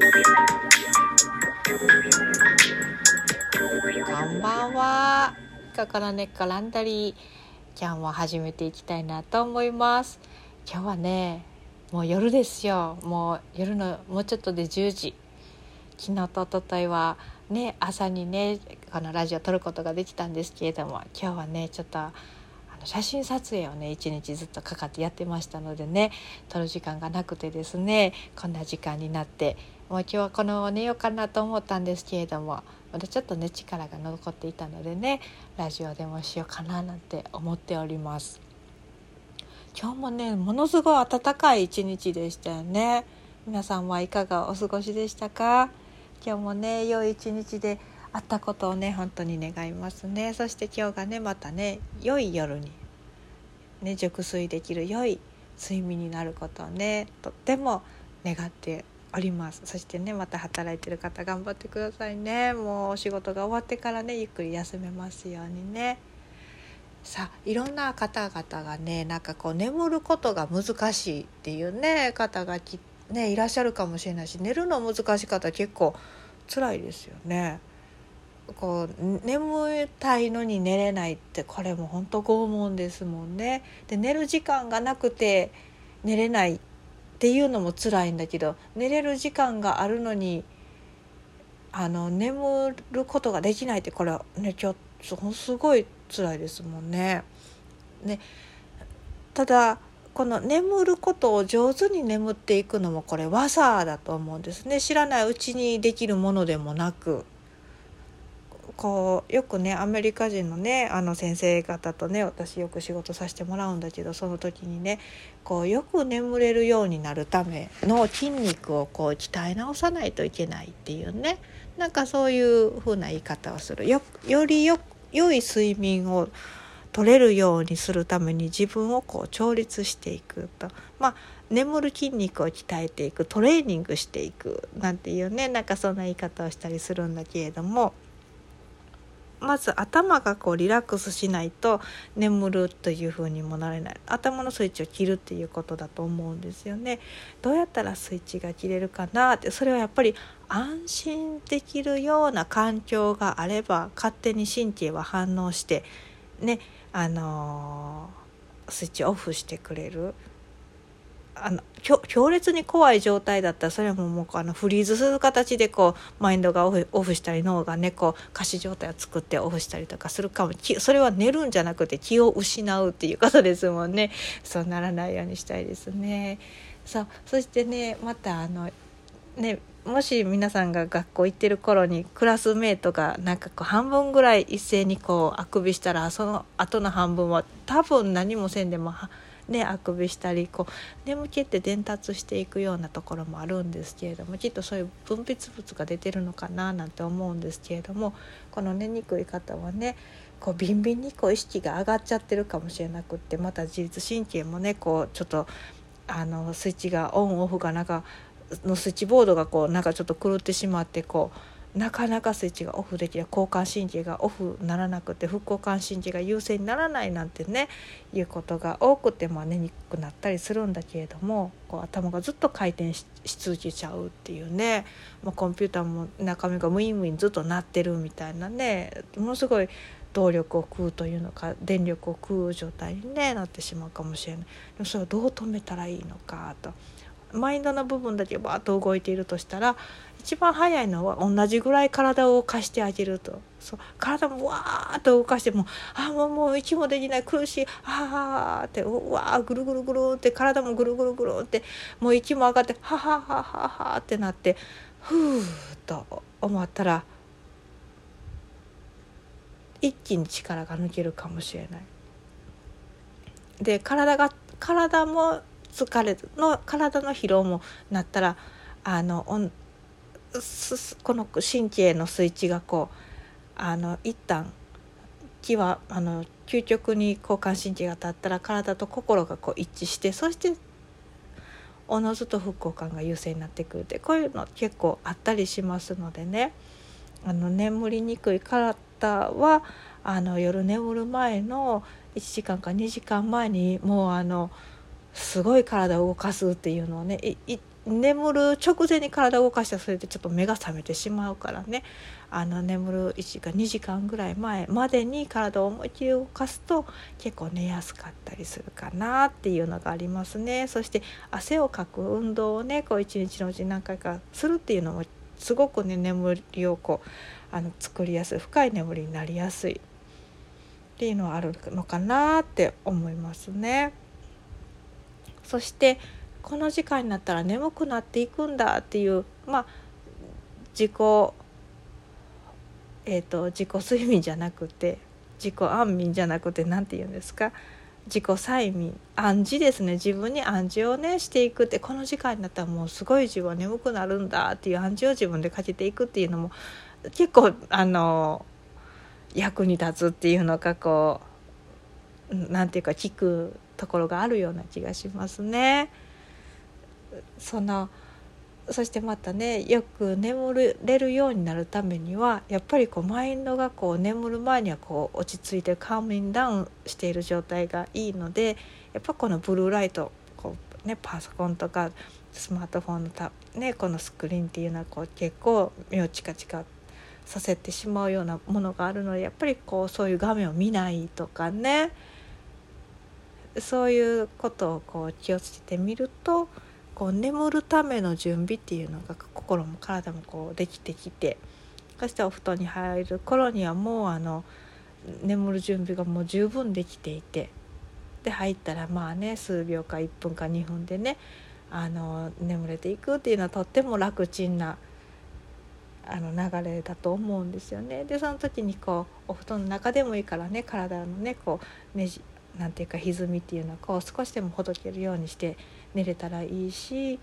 こんばんは。心根っこランドリー。今日も始めていきたいなと思います。今日はね、もう夜ですよ。もう夜のもうちょっとで10時。昨日と一昨日はね朝にねこのラジオ撮ることができたんですけれども、今日はねちょっと。あの写真撮影をね一日ずっとかかってやってましたのでね撮る時間がなくてですねこんな時間になってもう今日はこのまま寝ようかなと思ったんですけれどもまだちょっとね力が残っていたのでねラジオでもしようかななんて思っております。今日もねものすごい暖かい一日でしたよね。皆さんはいかがお過ごしでしたか？今日もね良い一日であったことをね本当に願いますね。そして今日がねまたね良い夜にね熟睡できる良い睡眠になることをねとっても願っておりますそしてねまた働いてる方頑張ってくださいねもうお仕事が終わってからねゆっくり休めますようにねさあいろんな方々がねなんかこう眠ることが難しいっていうね方がき、ね、いらっしゃるかもしれないし寝るの難しい方結構辛いですよね。こう眠たいのに寝れないってこれも本当拷問ですもんね。で寝る時間がなくて寝れないっっていうのも辛いんだけど寝れる時間があるのにあの眠ることができないってこれはねちょすごい辛いですもんね。ね。ただこの眠ることを上手に眠っていくのもこれ技だと思うんですね。知らないうちにできるものでもなく。こうよくねアメリカ人のねあの先生方とね私よく仕事させてもらうんだけどその時にねこうよく眠れるようになるための筋肉をこう鍛え直さないといけないっていうねなんかそういう風な言い方をするよよりよ良い睡眠を取れるようにするために自分をこう調律していくとまあ眠る筋肉を鍛えていくトレーニングしていくなんていうねなんかそんな言い方をしたりするんだけれども。まず頭がこうリラックスしないと眠るというふうにもなれない。頭のスイッチを切るっていうことだと思うんですよね。どうやったらスイッチが切れるかなって。それはやっぱり安心できるような環境があれば勝手に神経は反応してねあのー、スイッチオフしてくれる。あの強烈に怖い状態だったらそれももうあのフリーズする形でこうマインドがオフオフしたり脳がねこう仮死状態を作ってオフしたりとかするかも。それは寝るんじゃなくて気を失うっていうことですもんね。そうならないようにしたいですね。そう。そしてねまたあのねもし皆さんが学校行ってる頃にクラスメートがなんかこう半分ぐらい一斉にこうあくびしたらその後の半分は多分何もせんでもね、あくびしたりこう眠気って伝達していくようなところもあるんですけれどもきっとそういう分泌物が出てるのかななんて思うんですけれどもこの寝にくい方はねこうビンビンにこう意識が上がっちゃってるかもしれなくってまた自律神経もねこうちょっとあのスイッチがオンオフがなんかのスイッチボードがこうなんかちょっと狂ってしまってこう。なかなかスイッチがオフできない交感神経がオフならなくて副交感神経が優勢にならないなんてねいうことが多くてまあ寝にくくなったりするんだけれどもこう頭がずっと回転し続けちゃうっていうね、まあ、コンピューターも中身がムインムインずっと鳴ってるみたいなねものすごい動力を食うというのか電力を食う状態に、ね、なってしまうかもしれないでもそれをどう止めたらいいのかと。マインドの部分だけバーッと動いているとしたら一番早いのは同じぐらい体を動かしてあげるとそう体もわーっと動かしてもあもうもう息もできない苦しいあーってうわーぐるぐるぐるって体もぐるぐるぐるってもう息も上がってはははははってなってふーっと思ったら一気に力が抜けるかもしれない。で体が体も疲れの体の疲労もなったらあのこの神経のスイッチがこうあの一旦気はあの究極に交感神経が立ったら体と心がこう一致してそしておのずと副交感が優勢になってくるってこういうの結構あったりしますのでね。あの眠りにくい方はあの夜眠る前の1時間か2時間前にもうあのすごい体を動かすっていうのをね眠る直前に体を動かしたらそれでちょっと目が覚めてしまうからねあの眠る1時間2時間ぐらい前までに体を思いっきり動かすと結構寝やすかったりするかなっていうのがありますねそして汗をかく運動をねこう一日のうち何回かするっていうのもすごくね眠りをこうあの作りやすい深い眠りになりやすいっていうのはあるのかなって思いますね。そしてこの時間になったら眠くなっていくんだっていうまあ自己えーと、自己睡眠じゃなくて自己安眠じゃなくて何て言うんですか？自己催眠暗示ですね自分に暗示をねしていくってこの時間になったらもうすごい自分は眠くなるんだっていう暗示を自分でかけていくっていうのも結構あの役に立つっていうのがこう何て言うか聞くところがあるような気がしますね。そのそしてまたねよく眠れるようになるためにはやっぱりこうマインドがこう眠る前にはこう落ち着いてカーミンダウンしている状態がいいのでやっぱこのブルーライトこう、ね、パソコンとかスマートフォンのた、ね、このスクリーンっていうのはこう結構目をチカチカさせてしまうようなものがあるのでやっぱりこうそういう画面を見ないとかねそういうことをこう気をつけてみるとこう眠るための準備っていうのが心も体もこうできてきてそしてお布団に入る頃にはもうあの眠る準備がもう十分できていてで入ったらまあね数秒か1分か2分でねあの眠れていくっていうのはとっても楽ちんなあの流れだと思うんですよね。でその時にこうお布団の中でもいいからね体のねこうねじなんていうか歪みっていうのをこう少しでもほどけるようにして寝れたらいいし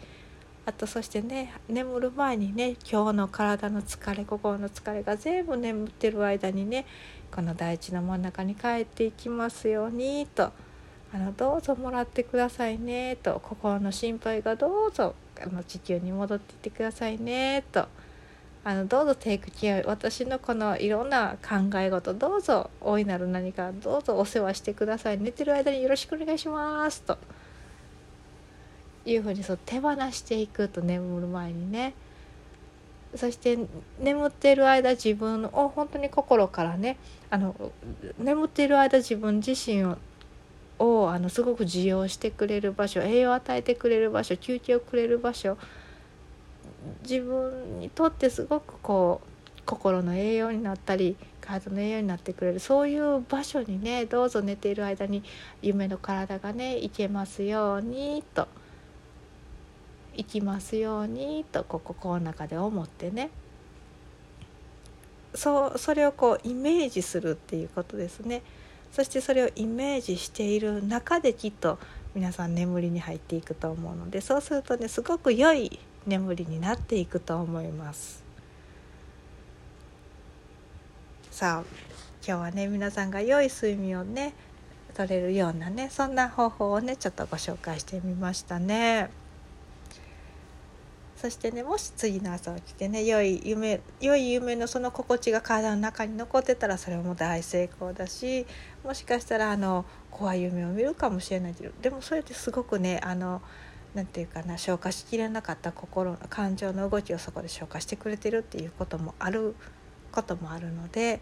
あとそしてね眠る前にね今日の体の疲れ心の疲れが全部眠ってる間にねこの大地の真ん中に帰っていきますようにとあのどうぞもらってくださいねと心の心配がどうぞあの地球に戻っていってくださいねとあのどうぞテイクケア私のこのいろんな考え事どうぞ大いなる何かどうぞお世話してください寝てる間によろしくお願いしますと。いうふうにそう手放していくと眠る前にねそして眠っている間自分を本当に心からねあの眠っている間自分自身ををあのすごく受容してくれる場所栄養を与えてくれる場所休憩をくれる場所自分にとってすごくこう心の栄養になったり体の栄養になってくれるそういう場所にねどうぞ寝ている間に夢の体がねいけますようにと。行きますようにとこう心の中で思ってね。そうそれをこうイメージするっていうことですね。そしてそれをイメージしている中できっと皆さん眠りに入っていくと思うのでそうするとねすごく良い眠りになっていくと思います。さあ今日はね皆さんが良い睡眠をね取れるようなねそんな方法をねちょっとご紹介してみましたね。そしてねもし次の朝起きてね良い夢良い夢のその心地が体の中に残ってたらそれも大成功だしもしかしたらあの怖い夢を見るかもしれないけどでもそれってすごくねあのなんていうかな消化しきれなかった心の感情の動きをそこで消化してくれてるっていうこともあることもあるので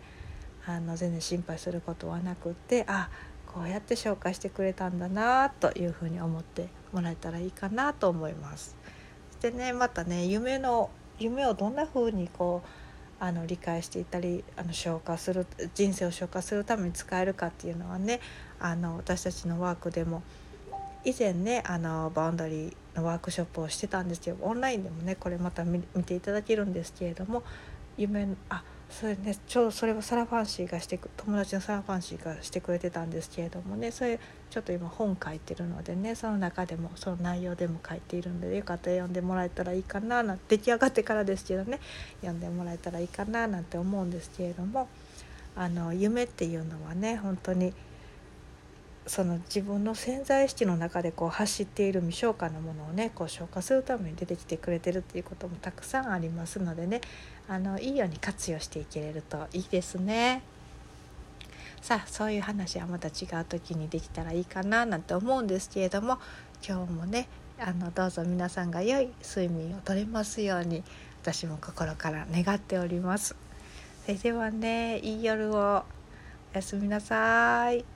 あの全然心配することはなくってあこうやって消化してくれたんだなというふうに思ってもらえたらいいかなと思います。してねまたね夢の夢をどんな風にこうあの理解していたりあの消化する人生を消化するために使えるかっていうのはねあの私たちのワークでも以前ねあのバウンダリーのワークショップをしてたんですけどオンラインでもねこれまた見ていただけるんですけれども夢あそれねちょうどそれをサラファンシーがして友達のサラファンシーがしてくれてたんですけれどもねそれちょっと今本書いてるのでねその中でもその内容でも書いているのでよかったら読んでもらえたらいいかななんて出来上がってからですけどね読んでもらえたらいいかななんて思うんですけれどもあの夢っていうのはね本当にその自分の潜在意識の中でこう走っている未消化のものをねこう消化するために出てきてくれてるっていうこともたくさんありますのでね。あのいいように活用していけれるといいですね。さあそういう話はまた違う時にできたらいいかななんて思うんですけれども今日もねあのどうぞ皆さんが良い睡眠をとれますように私も心から願っております。それではねいい夜を。おやすみなさい。